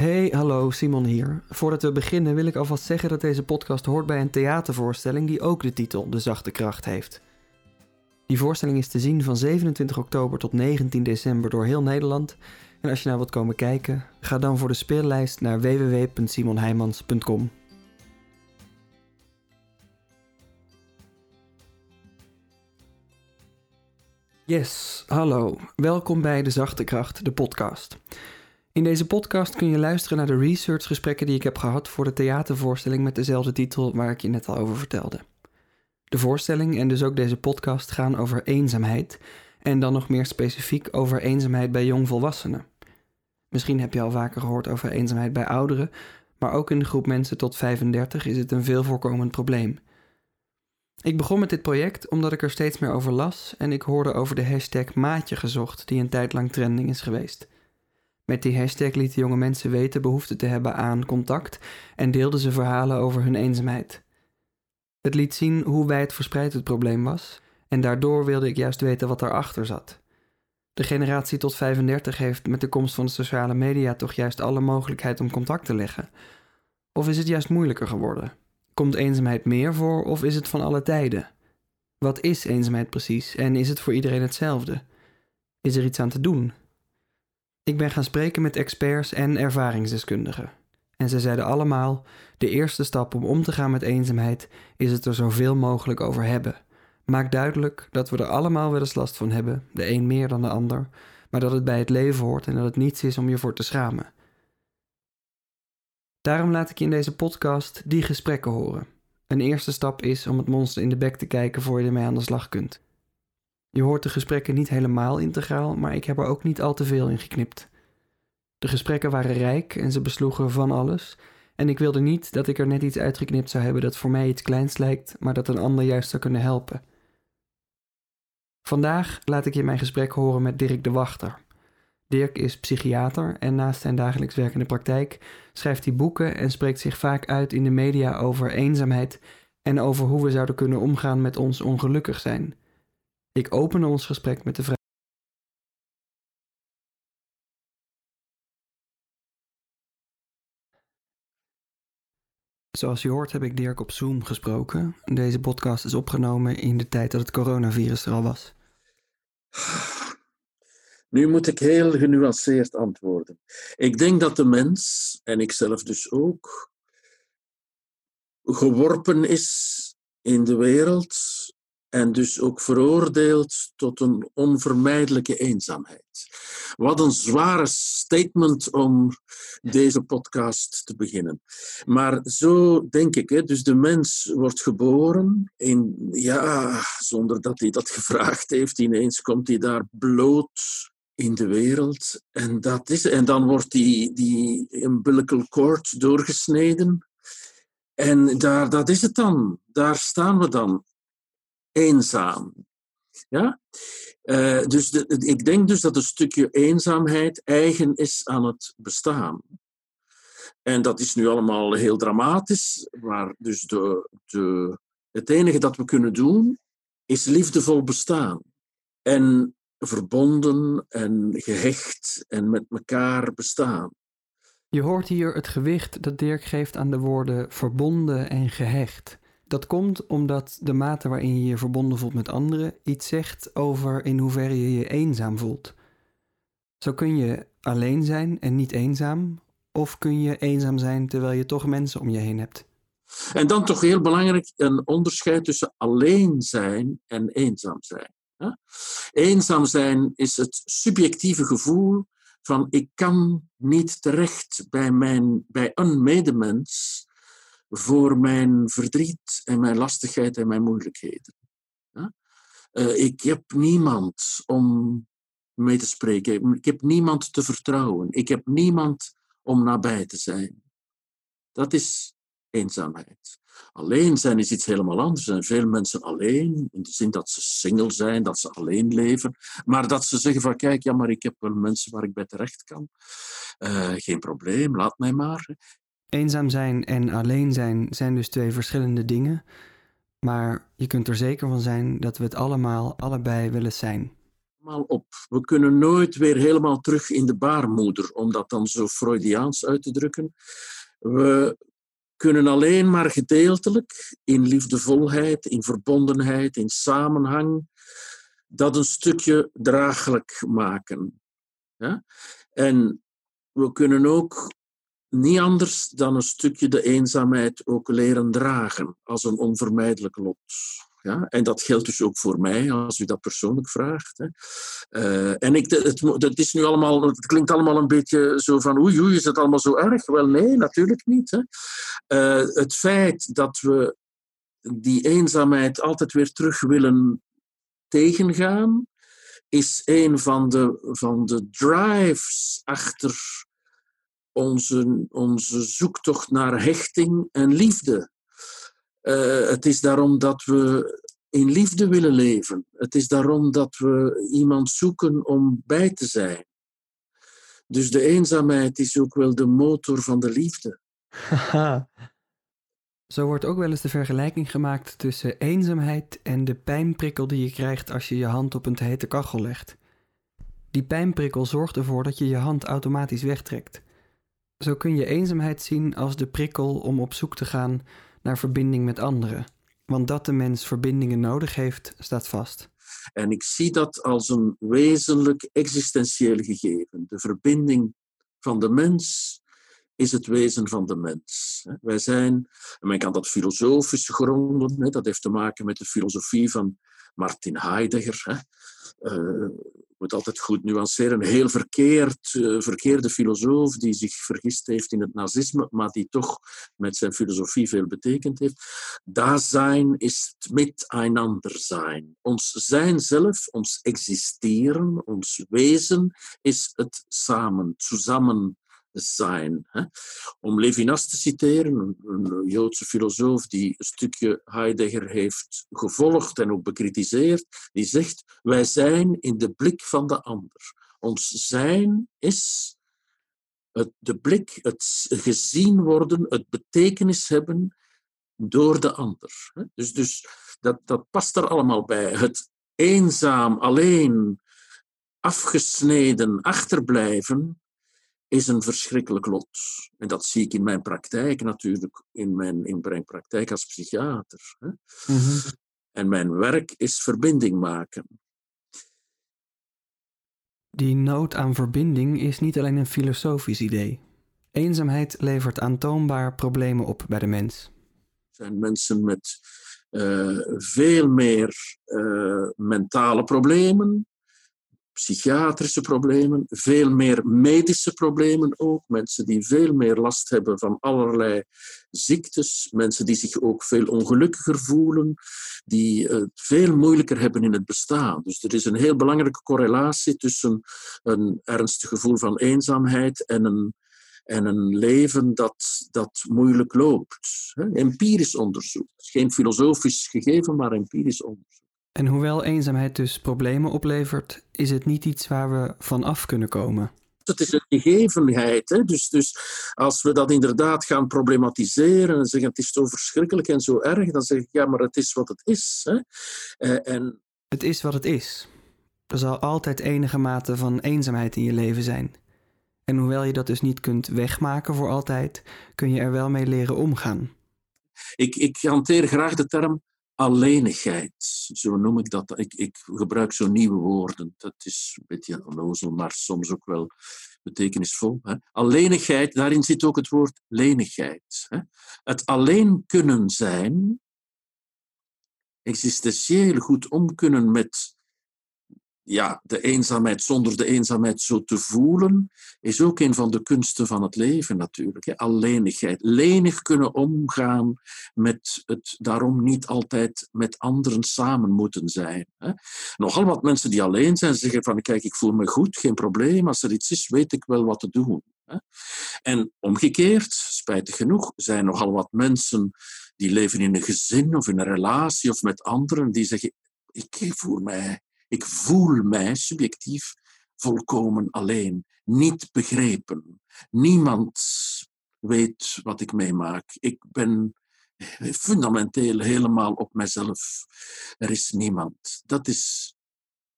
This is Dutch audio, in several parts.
Hey, hallo, Simon hier. Voordat we beginnen wil ik alvast zeggen dat deze podcast hoort bij een theatervoorstelling die ook de titel De Zachte Kracht heeft. Die voorstelling is te zien van 27 oktober tot 19 december door heel Nederland. En als je nou wilt komen kijken, ga dan voor de speellijst naar www.simonheimans.com. Yes, hallo. Welkom bij De Zachte Kracht, de podcast. In deze podcast kun je luisteren naar de researchgesprekken die ik heb gehad voor de theatervoorstelling met dezelfde titel waar ik je net al over vertelde. De voorstelling en dus ook deze podcast gaan over eenzaamheid en dan nog meer specifiek over eenzaamheid bij jongvolwassenen. Misschien heb je al vaker gehoord over eenzaamheid bij ouderen, maar ook in de groep mensen tot 35 is het een veel voorkomend probleem. Ik begon met dit project omdat ik er steeds meer over las en ik hoorde over de hashtag maatje gezocht die een tijd lang trending is geweest. Met die hashtag lieten jonge mensen weten behoefte te hebben aan contact en deelden ze verhalen over hun eenzaamheid. Het liet zien hoe wijd verspreid het probleem was en daardoor wilde ik juist weten wat daarachter zat. De generatie tot 35 heeft met de komst van de sociale media toch juist alle mogelijkheid om contact te leggen. Of is het juist moeilijker geworden? Komt eenzaamheid meer voor of is het van alle tijden? Wat is eenzaamheid precies en is het voor iedereen hetzelfde? Is er iets aan te doen? Ik ben gaan spreken met experts en ervaringsdeskundigen. En ze zeiden allemaal: de eerste stap om om te gaan met eenzaamheid is het er zoveel mogelijk over hebben. Maak duidelijk dat we er allemaal wel eens last van hebben, de een meer dan de ander, maar dat het bij het leven hoort en dat het niets is om je voor te schamen. Daarom laat ik je in deze podcast die gesprekken horen. Een eerste stap is om het monster in de bek te kijken voor je ermee aan de slag kunt. Je hoort de gesprekken niet helemaal integraal, maar ik heb er ook niet al te veel in geknipt. De gesprekken waren rijk en ze besloegen van alles. En ik wilde niet dat ik er net iets uitgeknipt zou hebben dat voor mij iets kleins lijkt, maar dat een ander juist zou kunnen helpen. Vandaag laat ik je mijn gesprek horen met Dirk de Wachter. Dirk is psychiater en naast zijn dagelijks werkende praktijk schrijft hij boeken en spreekt zich vaak uit in de media over eenzaamheid en over hoe we zouden kunnen omgaan met ons ongelukkig zijn. Ik open ons gesprek met de vraag. Zoals je hoort heb ik Dirk op Zoom gesproken. Deze podcast is opgenomen in de tijd dat het coronavirus er al was. Nu moet ik heel genuanceerd antwoorden. Ik denk dat de mens, en ikzelf dus ook, geworpen is in de wereld en dus ook veroordeeld tot een onvermijdelijke eenzaamheid. Wat een zware statement om deze podcast te beginnen. Maar zo denk ik, hè. dus de mens wordt geboren in, ja, zonder dat hij dat gevraagd heeft, ineens komt hij daar bloot in de wereld. En, dat is, en dan wordt die, die umbilical cord doorgesneden. En daar, dat is het dan. Daar staan we dan eenzaam. Ja? Uh, dus ik denk dus dat een stukje eenzaamheid eigen is aan het bestaan. En dat is nu allemaal heel dramatisch, maar dus de, de, het enige dat we kunnen doen is liefdevol bestaan. En verbonden en gehecht en met elkaar bestaan. Je hoort hier het gewicht dat Dirk geeft aan de woorden verbonden en gehecht. Dat komt omdat de mate waarin je je verbonden voelt met anderen iets zegt over in hoeverre je je eenzaam voelt. Zo kun je alleen zijn en niet eenzaam, of kun je eenzaam zijn terwijl je toch mensen om je heen hebt. En dan toch heel belangrijk een onderscheid tussen alleen zijn en eenzaam zijn. Eenzaam zijn is het subjectieve gevoel van ik kan niet terecht bij, mijn, bij een medemens voor mijn verdriet en mijn lastigheid en mijn moeilijkheden. Uh, ik heb niemand om mee te spreken. Ik heb niemand te vertrouwen. Ik heb niemand om nabij te zijn. Dat is eenzaamheid. Alleen zijn is iets helemaal anders. Er zijn veel mensen alleen, in de zin dat ze single zijn, dat ze alleen leven. Maar dat ze zeggen van, kijk, ja, maar ik heb wel mensen waar ik bij terecht kan. Uh, geen probleem, laat mij maar. Eenzaam zijn en alleen zijn zijn dus twee verschillende dingen. Maar je kunt er zeker van zijn dat we het allemaal allebei willen zijn. op. We kunnen nooit weer helemaal terug in de baarmoeder, om dat dan zo Freudiaans uit te drukken. We kunnen alleen maar gedeeltelijk in liefdevolheid, in verbondenheid, in samenhang, dat een stukje draaglijk maken. Ja? En we kunnen ook niet anders dan een stukje de eenzaamheid ook leren dragen als een onvermijdelijk lot. Ja? En dat geldt dus ook voor mij, als u dat persoonlijk vraagt. Hè. Uh, en ik, het, is nu allemaal, het klinkt allemaal een beetje zo van oei, oei, is het allemaal zo erg? Wel, nee, natuurlijk niet. Hè. Uh, het feit dat we die eenzaamheid altijd weer terug willen tegengaan, is een van de, van de drives achter onze, onze zoektocht naar hechting en liefde. Uh, het is daarom dat we in liefde willen leven. Het is daarom dat we iemand zoeken om bij te zijn. Dus de eenzaamheid is ook wel de motor van de liefde. Zo wordt ook wel eens de vergelijking gemaakt tussen eenzaamheid en de pijnprikkel die je krijgt als je je hand op een hete kachel legt. Die pijnprikkel zorgt ervoor dat je je hand automatisch wegtrekt. Zo kun je eenzaamheid zien als de prikkel om op zoek te gaan naar verbinding met anderen. Want dat de mens verbindingen nodig heeft, staat vast. En ik zie dat als een wezenlijk existentieel gegeven. De verbinding van de mens is het wezen van de mens. Wij zijn, en men kan dat filosofisch gronden, dat heeft te maken met de filosofie van Martin Heidegger. Moet altijd goed nuanceren. Een heel verkeerd, uh, verkeerde filosoof die zich vergist heeft in het nazisme, maar die toch met zijn filosofie veel betekend heeft. zijn is het miteinander zijn. Ons zijn zelf, ons existeren, ons wezen is het samen, samen zijn. Hè? Om Levinas te citeren, een, Joodse filosoof die een stukje Heidegger heeft gevolgd en ook bekritiseerd, die zegt: Wij zijn in de blik van de ander. Ons zijn is het, de blik, het gezien worden, het betekenis hebben door de ander. Dus, dus dat, dat past er allemaal bij. Het eenzaam, alleen, afgesneden achterblijven is een verschrikkelijk lot. En dat zie ik in mijn praktijk natuurlijk, in mijn, in mijn praktijk als psychiater. Hè. Mm-hmm. En mijn werk is verbinding maken. Die nood aan verbinding is niet alleen een filosofisch idee. Eenzaamheid levert aantoonbaar problemen op bij de mens. Er zijn mensen met uh, veel meer uh, mentale problemen, psychiatrische problemen, veel meer medische problemen ook. Mensen die veel meer last hebben van allerlei ziektes, mensen die zich ook veel ongelukkiger voelen, die het veel moeilijker hebben in het bestaan. Dus er is een heel belangrijke correlatie tussen een ernstig gevoel van eenzaamheid en een, en een leven dat, dat moeilijk loopt. Empirisch onderzoek. Geen filosofisch gegeven, maar empirisch onderzoek. En hoewel eenzaamheid dus problemen oplevert, is het niet iets waar we van af kunnen komen. Het is een gegevenheid. Hè? Dus, dus als we dat inderdaad gaan problematiseren en zeggen het is zo verschrikkelijk en zo erg, dan zeg ik ja, maar het is wat het is. Hè? Eh, en... Het is wat het is. Er zal altijd enige mate van eenzaamheid in je leven zijn. En hoewel je dat dus niet kunt wegmaken voor altijd, kun je er wel mee leren omgaan. Ik, ik hanteer graag de term alleenigheid, zo noem ik dat. Ik, ik gebruik zo nieuwe woorden. Dat is een beetje onnozel, maar soms ook wel betekenisvol. Hè. Alleenigheid, daarin zit ook het woord lenigheid. Hè. Het alleen kunnen zijn, existentieel goed om kunnen met ja, de eenzaamheid zonder de eenzaamheid zo te voelen, is ook een van de kunsten van het leven natuurlijk. Alleenigheid. Lenig kunnen omgaan met het daarom niet altijd met anderen samen moeten zijn. Hè. Nogal wat mensen die alleen zijn zeggen van kijk, ik voel me goed, geen probleem. Als er iets is, weet ik wel wat te doen. Hè. En omgekeerd, spijtig genoeg, zijn nogal wat mensen die leven in een gezin of in een relatie of met anderen, die zeggen ik voel mij ik voel mij subjectief volkomen alleen, niet begrepen. Niemand weet wat ik meemaak. Ik ben fundamenteel helemaal op mezelf. Er is niemand. Dat is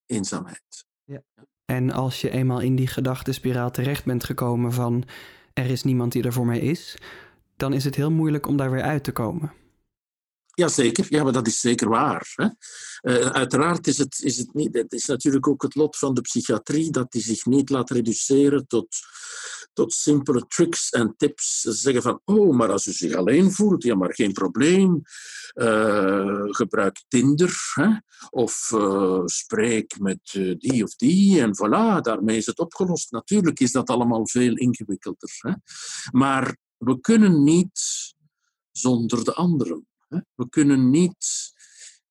eenzaamheid. Ja. En als je eenmaal in die gedachtenspiraal terecht bent gekomen van er is niemand die er voor mij is, dan is het heel moeilijk om daar weer uit te komen. Jazeker, ja, maar dat is zeker waar. Hè? Uh, uiteraard is het, is het niet. Is natuurlijk ook het lot van de psychiatrie dat die zich niet laat reduceren tot, tot simpele tricks en tips. Ze zeggen van, oh, maar als u zich alleen voelt, ja, maar geen probleem. Uh, gebruik Tinder hè? of uh, spreek met die of die en voilà, daarmee is het opgelost. Natuurlijk is dat allemaal veel ingewikkelder. Hè? Maar we kunnen niet zonder de anderen. We kunnen niet.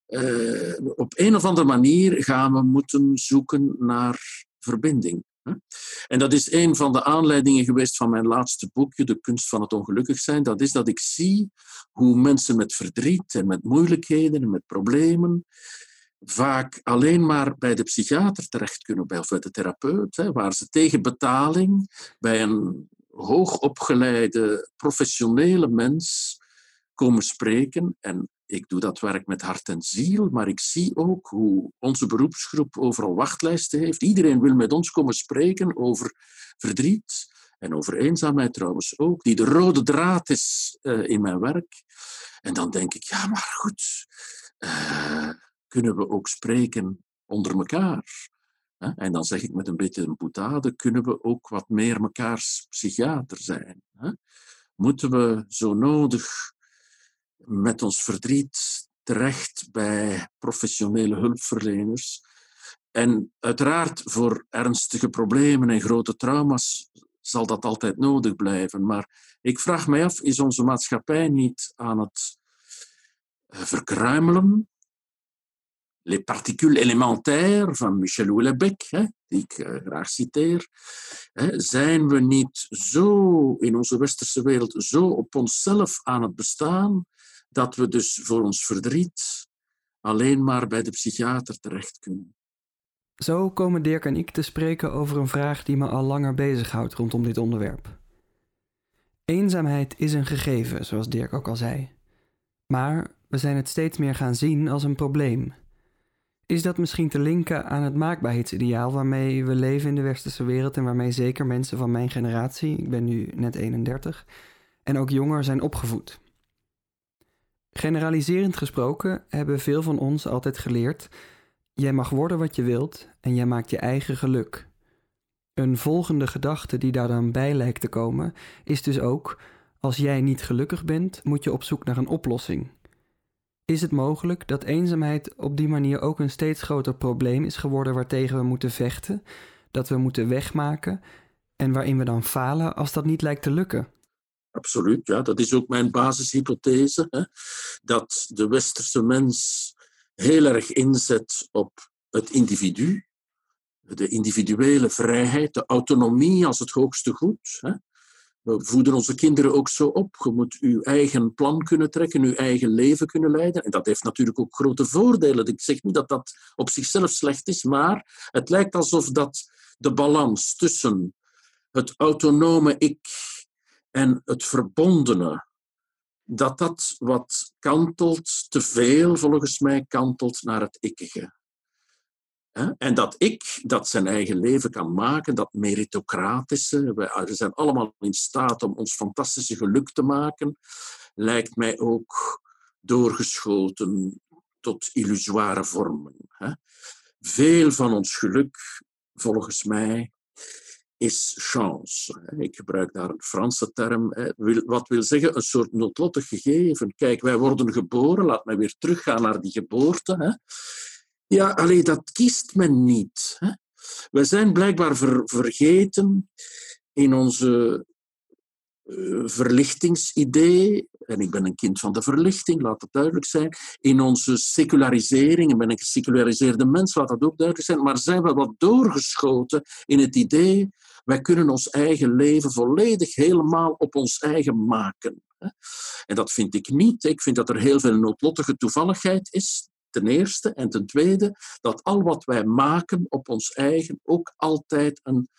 Uh, op een of andere manier gaan we moeten zoeken naar verbinding. En dat is een van de aanleidingen geweest van mijn laatste boekje, De kunst van het ongelukkig zijn. Dat is dat ik zie hoe mensen met verdriet en met moeilijkheden en met problemen vaak alleen maar bij de psychiater terecht kunnen, of bij de therapeut, waar ze tegen betaling bij een hoogopgeleide professionele mens komen spreken. En ik doe dat werk met hart en ziel, maar ik zie ook hoe onze beroepsgroep overal wachtlijsten heeft. Iedereen wil met ons komen spreken over verdriet en over eenzaamheid trouwens ook, die de rode draad is uh, in mijn werk. En dan denk ik, ja, maar goed, uh, kunnen we ook spreken onder elkaar? En dan zeg ik met een beetje een boetade, kunnen we ook wat meer mekaars psychiater zijn? Moeten we zo nodig met ons verdriet terecht bij professionele hulpverleners. En uiteraard voor ernstige problemen en grote trauma's zal dat altijd nodig blijven. Maar ik vraag mij af, is onze maatschappij niet aan het eh, verkruimelen? Les particules élémentaires van Michel Houellebecq, die ik eh, graag citeer, zijn we niet zo in onze westerse wereld zo op onszelf aan het bestaan dat we dus voor ons verdriet alleen maar bij de psychiater terecht kunnen. Zo komen Dirk en ik te spreken over een vraag die me al langer bezighoudt rondom dit onderwerp. Eenzaamheid is een gegeven, zoals Dirk ook al zei. Maar we zijn het steeds meer gaan zien als een probleem. Is dat misschien te linken aan het maakbaarheidsideaal waarmee we leven in de westerse wereld en waarmee zeker mensen van mijn generatie, ik ben nu net 31, en ook jonger zijn opgevoed? Generaliserend gesproken hebben veel van ons altijd geleerd: jij mag worden wat je wilt en jij maakt je eigen geluk. Een volgende gedachte die daar dan bij lijkt te komen, is dus ook: als jij niet gelukkig bent, moet je op zoek naar een oplossing. Is het mogelijk dat eenzaamheid op die manier ook een steeds groter probleem is geworden waartegen we moeten vechten, dat we moeten wegmaken en waarin we dan falen als dat niet lijkt te lukken? Absoluut, ja. Dat is ook mijn basishypothese. Hè? Dat de westerse mens heel erg inzet op het individu, de individuele vrijheid, de autonomie als het hoogste goed. Hè? We voeden onze kinderen ook zo op. Je moet je eigen plan kunnen trekken, je eigen leven kunnen leiden. En dat heeft natuurlijk ook grote voordelen. Ik zeg niet dat dat op zichzelf slecht is, maar het lijkt alsof dat de balans tussen het autonome ik en het verbondene, dat dat wat kantelt, te veel volgens mij kantelt naar het ikkige. En dat ik dat zijn eigen leven kan maken, dat meritocratische, we zijn allemaal in staat om ons fantastische geluk te maken, lijkt mij ook doorgeschoten tot illusoire vormen. Veel van ons geluk, volgens mij, is chance. Ik gebruik daar een Franse term, wat wil zeggen een soort noodlottig gegeven. Kijk, wij worden geboren, laat mij weer teruggaan naar die geboorte. Ja, alleen dat kiest men niet. We zijn blijkbaar vergeten in onze uh, verlichtingsidee, en ik ben een kind van de verlichting, laat dat duidelijk zijn, in onze secularisering, en ben een geseculariseerde mens, laat dat ook duidelijk zijn, maar zijn we wat doorgeschoten in het idee, wij kunnen ons eigen leven volledig helemaal op ons eigen maken. En dat vind ik niet. Ik vind dat er heel veel noodlottige toevalligheid is, ten eerste. En ten tweede, dat al wat wij maken op ons eigen ook altijd een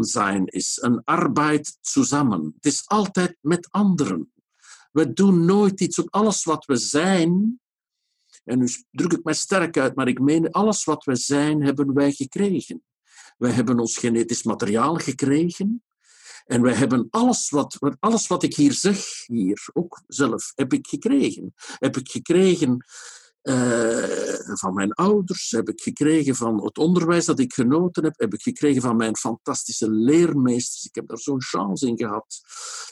zijn is, een arbeid samen. Het is altijd met anderen. We doen nooit iets op alles wat we zijn, en nu druk ik mij sterk uit, maar ik meen, alles wat we zijn, hebben wij gekregen. Wij hebben ons genetisch materiaal gekregen. En wij hebben alles wat, alles wat ik hier zeg, hier ook zelf, heb ik gekregen. Heb ik gekregen uh, van mijn ouders, heb ik gekregen van het onderwijs dat ik genoten heb, heb ik gekregen van mijn fantastische leermeesters. Ik heb daar zo'n chance in gehad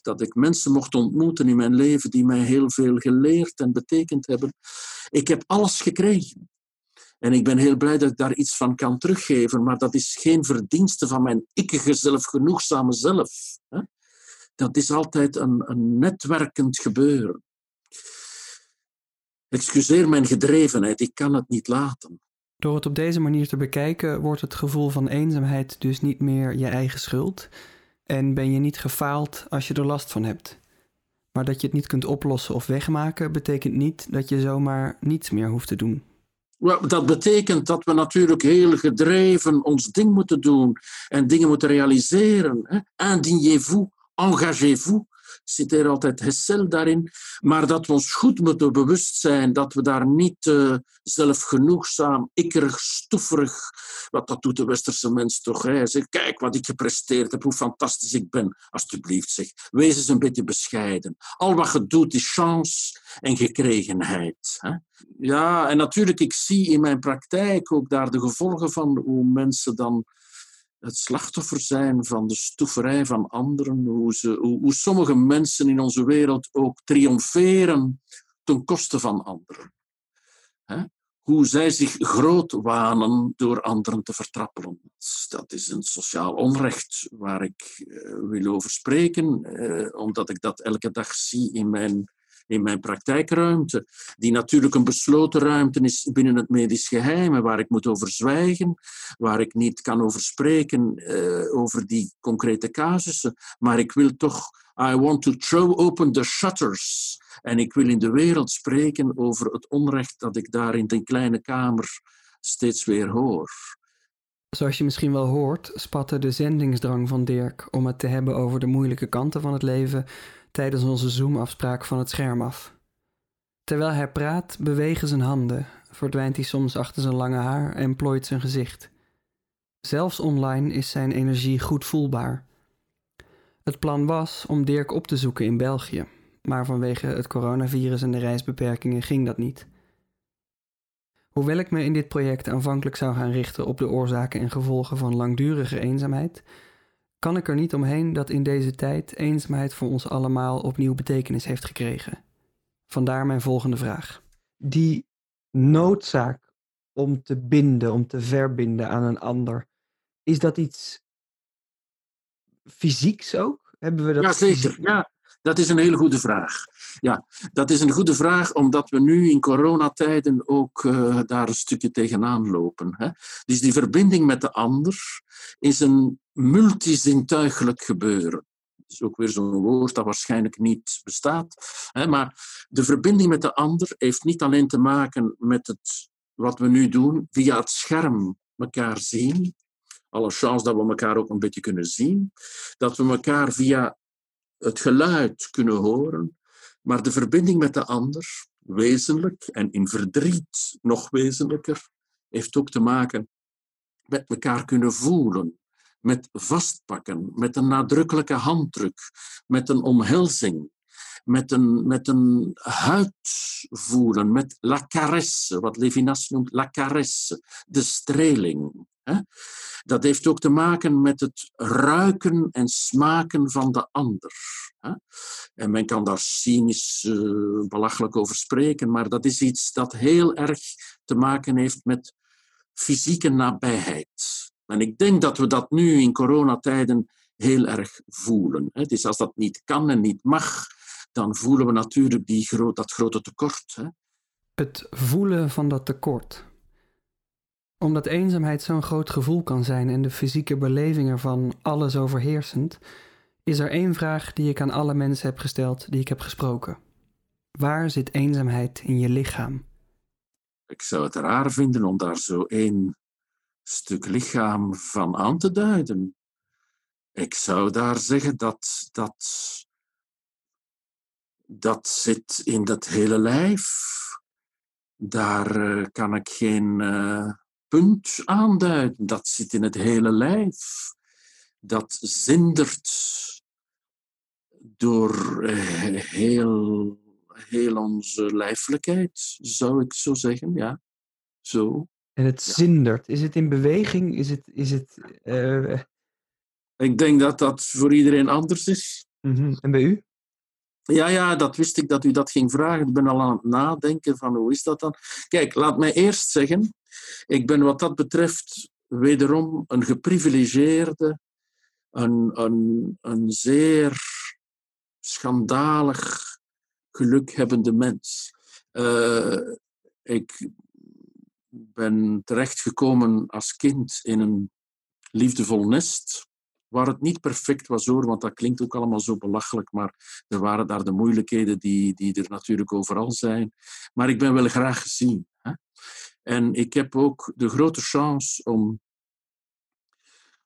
dat ik mensen mocht ontmoeten in mijn leven die mij heel veel geleerd en betekend hebben. Ik heb alles gekregen. En ik ben heel blij dat ik daar iets van kan teruggeven, maar dat is geen verdienste van mijn ikkige, zelf. Hè? Dat is altijd een, een netwerkend gebeuren. Excuseer mijn gedrevenheid, ik kan het niet laten. Door het op deze manier te bekijken, wordt het gevoel van eenzaamheid dus niet meer je eigen schuld en ben je niet gefaald als je er last van hebt. Maar dat je het niet kunt oplossen of wegmaken, betekent niet dat je zomaar niets meer hoeft te doen. Dat betekent dat we natuurlijk heel gedreven ons ding moeten doen en dingen moeten realiseren. Indignez-vous, engagez-vous citeer altijd Hessel daarin, maar dat we ons goed moeten bewust zijn dat we daar niet uh, zelfgenoegzaam, ikkerig, stoeverig, wat dat doet de westerse mens toch, hè? Zeg, kijk wat ik gepresteerd heb, hoe fantastisch ik ben. Alsjeblieft, zeg, wees eens een beetje bescheiden. Al wat je doet is chance en gekregenheid. Hè? Ja, en natuurlijk, ik zie in mijn praktijk ook daar de gevolgen van hoe mensen dan het slachtoffer zijn van de stoeverij van anderen, hoe, ze, hoe, sommige mensen in onze wereld ook triomferen ten koste van anderen. Hoe zij zich groot wanen door anderen te vertrappelen. Dat is een sociaal onrecht waar ik uh, wil over spreken, uh, omdat ik dat elke dag zie in mijn in mijn praktijkruimte, die natuurlijk een besloten ruimte is binnen het medisch geheim, waar ik moet over zwijgen, waar ik niet kan over spreken uh, over die concrete casussen, maar ik wil toch, I want to throw open the shutters. En ik wil in de wereld spreken over het onrecht dat ik daar in die kleine kamer steeds weer hoor. Zoals je misschien wel hoort, spatte de zendingsdrang van Dirk om het te hebben over de moeilijke kanten van het leven tijdens onze Zoom-afspraak van het scherm af. Terwijl hij praat, bewegen zijn handen, verdwijnt hij soms achter zijn lange haar en plooit zijn gezicht. Zelfs online is zijn energie goed voelbaar. Het plan was om Dirk op te zoeken in België, maar vanwege het coronavirus en de reisbeperkingen ging dat niet. Hoewel ik me in dit project aanvankelijk zou gaan richten op de oorzaken en gevolgen van langdurige eenzaamheid, kan ik er niet omheen dat in deze tijd eenzaamheid voor ons allemaal opnieuw betekenis heeft gekregen. Vandaar mijn volgende vraag. Die noodzaak om te binden, om te verbinden aan een ander, is dat iets fysieks ook? Hebben we dat ja, zeker. Ja, dat is een hele goede vraag. Ja, dat is een goede vraag omdat we nu in coronatijden ook uh, daar een stukje tegenaan lopen. Hè? Dus die verbinding met de ander is een multizintuigelijk gebeuren. Dat is ook weer zo'n woord dat waarschijnlijk niet bestaat. Hè? Maar de verbinding met de ander heeft niet alleen te maken met het, wat we nu doen via het scherm elkaar zien. Alle chance dat we elkaar ook een beetje kunnen zien. Dat we elkaar via het geluid kunnen horen, maar de verbinding met de ander, wezenlijk en in verdriet nog wezenlijker, heeft ook te maken met elkaar kunnen voelen, met vastpakken, met een nadrukkelijke handdruk, met een omhelzing, met een, met een huid voelen, met la caresse, wat Levinas noemt la caresse, de streling. Dat heeft ook te maken met het ruiken en smaken van de ander. En men kan daar cynisch uh, belachelijk over spreken, maar dat is iets dat heel erg te maken heeft met fysieke nabijheid. En ik denk dat we dat nu in coronatijden heel erg voelen. Het is als dat niet kan en niet mag, dan voelen we natuurlijk die gro dat grote tekort. Het voelen van dat tekort omdat eenzaamheid zo'n groot gevoel kan zijn en de fysieke beleving ervan alles overheersend, is er één vraag die ik aan alle mensen heb gesteld die ik heb gesproken. Waar zit eenzaamheid in je lichaam? Ik zou het raar vinden om daar zo één stuk lichaam van aan te duiden. Ik zou daar zeggen dat dat, dat zit in dat hele lijf daar uh, kan ik geen uh, punt aanduiden. Dat zit in het hele lijf. Dat zindert door uh, heel, heel onze lijfelijkheid, zou ik zo zeggen. Ja, zo. En het zindert. Is het in beweging? Is het. Is het Ik denk dat dat voor iedereen anders is. Mm -hmm. En bij u? Ja, ja, dat wist ik dat u dat ging vragen. Ik ben al aan het nadenken van hoe is dat dan? Kijk, laat mij eerst zeggen, ik ben wat dat betreft wederom een geprivilegeerde, een, een, een zeer schandalig gelukhebbende mens. Uh, ik ben terechtgekomen als kind in een liefdevol nest waar het niet perfect was hoor, want dat klinkt ook allemaal zo belachelijk, maar er waren daar de moeilijkheden die, die er natuurlijk overal zijn. Maar ik ben wel graag gezien. Hè? En ik heb ook de grote chance om,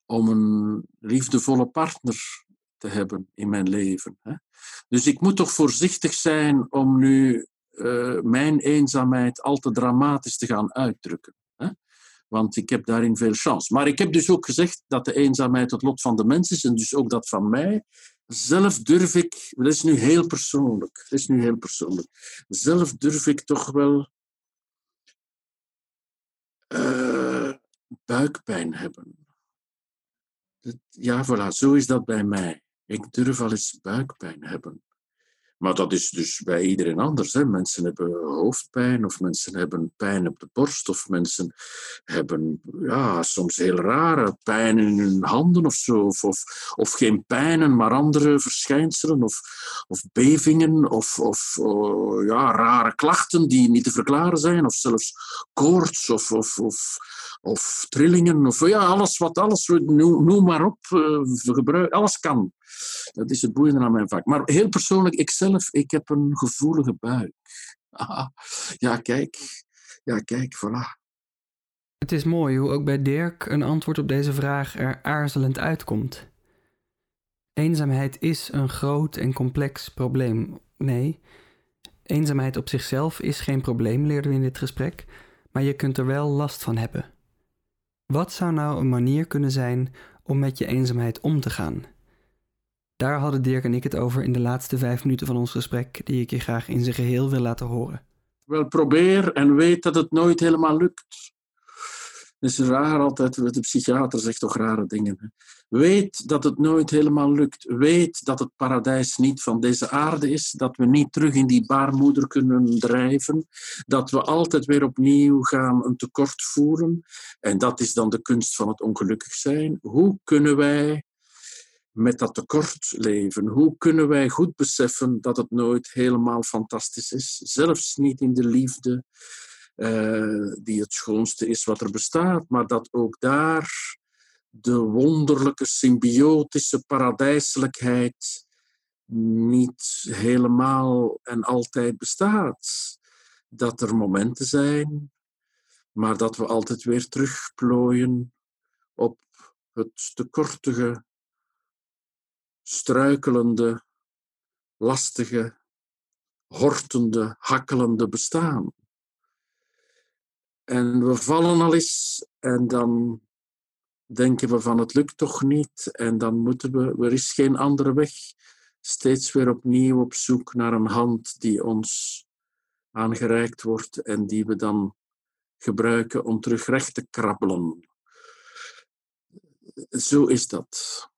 om een liefdevolle partner te hebben in mijn leven. Hè? Dus ik moet toch voorzichtig zijn om nu uh, mijn eenzaamheid al te dramatisch te gaan uitdrukken. Want ik heb daarin veel chance. Maar ik heb dus ook gezegd dat de eenzaamheid het lot van de mens is en dus ook dat van mij. Zelf durf ik, dat is nu heel persoonlijk, dat is nu heel persoonlijk. Zelf durf ik toch wel uh, buikpijn hebben. Ja, voilà, zo is dat bij mij. Ik durf al eens buikpijn hebben. Maar dat is dus bij iedereen anders. Hè. Mensen hebben hoofdpijn, of mensen hebben pijn op de borst, of mensen hebben ja, soms heel rare pijn in hun handen of zo. Of, of, geen pijnen, maar andere verschijnselen, of, of bevingen, of, of oh, ja, rare klachten die niet te verklaren zijn, of zelfs koorts, of, of, of trillingen, of ja, alles wat alles, noem, maar op, uh, gebruik, alles kan. Dat is het boeiende aan mijn vak. Maar heel persoonlijk, ikzelf, ik heb een gevoelige buik. ja, kijk. Ja, kijk, voilà. Het is mooi hoe ook bij Dirk een antwoord op deze vraag er aarzelend uitkomt. Eenzaamheid is een groot en complex probleem. Nee, eenzaamheid op zichzelf is geen probleem, leerden we in dit gesprek, maar je kunt er wel last van hebben. Wat zou nou een manier kunnen zijn om met je eenzaamheid om te gaan? Daar hadden Dirk en ik het over in de laatste vijf minuten van ons gesprek, die ik je graag in zijn geheel wil laten horen. Wel, probeer en weet dat het nooit helemaal lukt. Het is raar altijd, de psychiater zegt toch rare dingen. Hè? Weet dat het nooit helemaal lukt. Weet dat het paradijs niet van deze aarde is. Dat we niet terug in die baarmoeder kunnen drijven. Dat we altijd weer opnieuw gaan een tekort voeren. En dat is dan de kunst van het ongelukkig zijn. Hoe kunnen wij met dat tekort leven? Hoe kunnen wij goed beseffen dat het nooit helemaal fantastisch is? Zelfs niet in de liefde, uh, die het schoonste is wat er bestaat, maar dat ook daar de wonderlijke symbiotische paradijselijkheid niet helemaal en altijd bestaat. Dat er momenten zijn, maar dat we altijd weer terugplooien op het tekortige struikelende, lastige, hortende, hakkelende bestaan. En we vallen al eens en dan denken we van het lukt toch niet en dan moeten we, er is geen andere weg. Steeds weer opnieuw op zoek naar een hand die ons aangereikt wordt en die we dan gebruiken om terug recht te krabbelen. Zo is dat.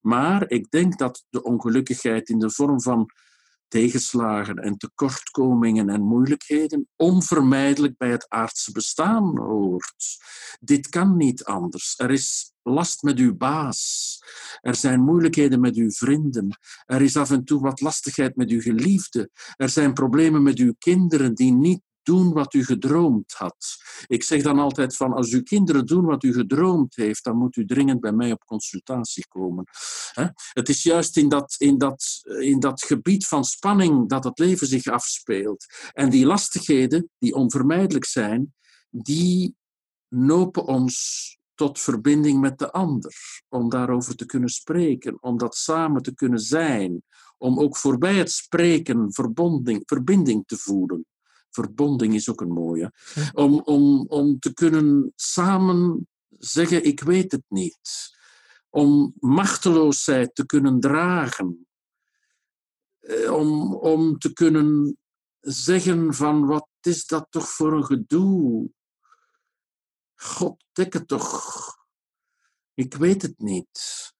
Maar ik denk dat de ongelukkigheid in de vorm van tegenslagen en tekortkomingen en moeilijkheden onvermijdelijk bij het aardse bestaan hoort. Dit kan niet anders. Er is last met uw baas. Er zijn moeilijkheden met uw vrienden. Er is af en toe wat lastigheid met uw geliefde. Er zijn problemen met uw kinderen die niet doen wat u gedroomd had. Ik zeg dan altijd van, als uw kinderen doen wat u gedroomd heeft, dan moet u dringend bij mij op consultatie komen. Het is juist in dat, in, dat, in dat gebied van spanning dat het leven zich afspeelt. En die lastigheden, die onvermijdelijk zijn, die nopen ons tot verbinding met de ander, om daarover te kunnen spreken, om dat samen te kunnen zijn, om ook voorbij het spreken verbinding, verbinding te voelen Verbonding is ook een mooie. Om, om, om te kunnen samen zeggen: Ik weet het niet. Om machteloosheid te kunnen dragen. Eh, om, om te kunnen zeggen: van Wat is dat toch voor een gedoe? God, dek het toch. Ik weet het niet.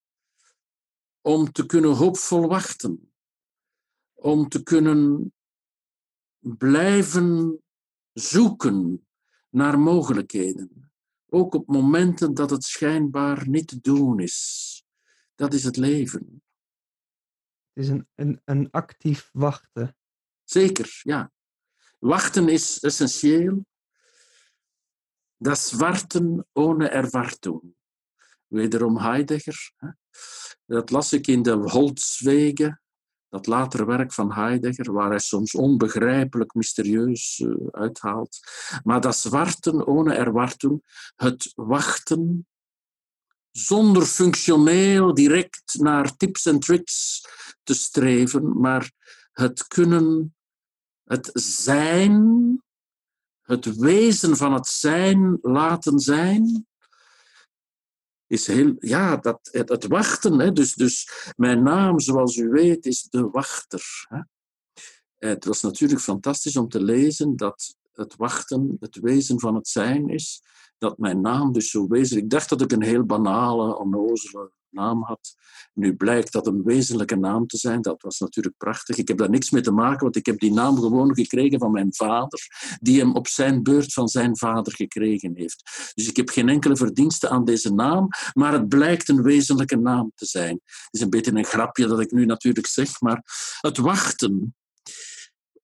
Om te kunnen hoopvol wachten. Om te kunnen blijven zoeken naar mogelijkheden. Ook op momenten dat het schijnbaar niet te doen is. Dat is het leven. Het is een, een, een actief wachten. Zeker, ja. Wachten is essentieel. Das Warten ohne Erwartung. Wederom Heidegger. Dat las ik in de Holzwege dat latere werk van Heidegger, waar hij soms onbegrijpelijk mysterieus uh, uithaalt. Maar dat zwarten ohne erwarten, het wachten zonder functioneel direct naar tips en tricks te streven, maar het kunnen, het zijn, het wezen van het zijn laten zijn, is heel, ja, dat, het, wachten. Hè. Dus, dus mijn naam, zoals u weet, is de wachter. Hè. Het was natuurlijk fantastisch om te lezen dat het wachten het wezen van het zijn is. Dat mijn naam dus zo wezenlijk... Ik dacht dat ik een heel banale, onnozele naam had. Nu blijkt dat een wezenlijke naam te zijn. Dat was natuurlijk prachtig. Ik heb daar niks mee te maken, want ik heb die naam gewoon gekregen van mijn vader, die hem op zijn beurt van zijn vader gekregen heeft. Dus ik heb geen enkele verdienste aan deze naam, maar het blijkt een wezenlijke naam te zijn. Het is een beetje een grapje dat ik nu natuurlijk zeg, maar het wachten.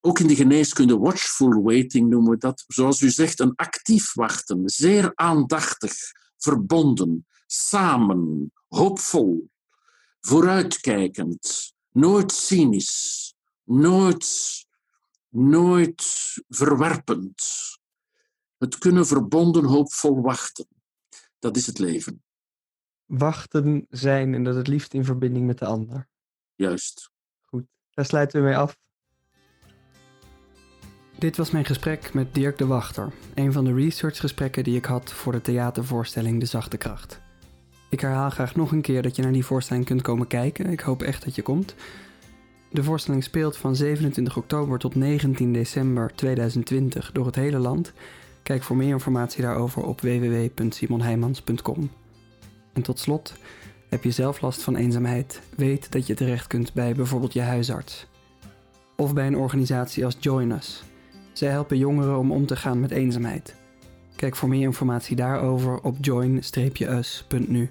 Ook in de geneeskunde, watchful waiting noemen we dat. Zoals u zegt, een actief wachten. Zeer aandachtig, verbonden, samen, hoopvol, vooruitkijkend, nooit cynisch, nooit, nooit verwerpend. Het kunnen verbonden hoopvol wachten. Dat is het leven. Wachten zijn en dat het liefst in verbinding met de ander. Juist. Goed, daar sluiten we mee af. Dit was mijn gesprek met Dirk de Wachter, een van de researchgesprekken die ik had voor de theatervoorstelling De Zachte Kracht. Ik herhaal graag nog een keer dat je naar die voorstelling kunt komen kijken. Ik hoop echt dat je komt. De voorstelling speelt van 27 oktober tot 19 december 2020 door het hele land. Kijk voor meer informatie daarover op www.simonheimans.com. En tot slot, heb je zelf last van eenzaamheid? Weet dat je terecht kunt bij bijvoorbeeld je huisarts. Of bij een organisatie als Join Us. Zij helpen jongeren om om te gaan met eenzaamheid. Kijk voor meer informatie daarover op join-us.nu.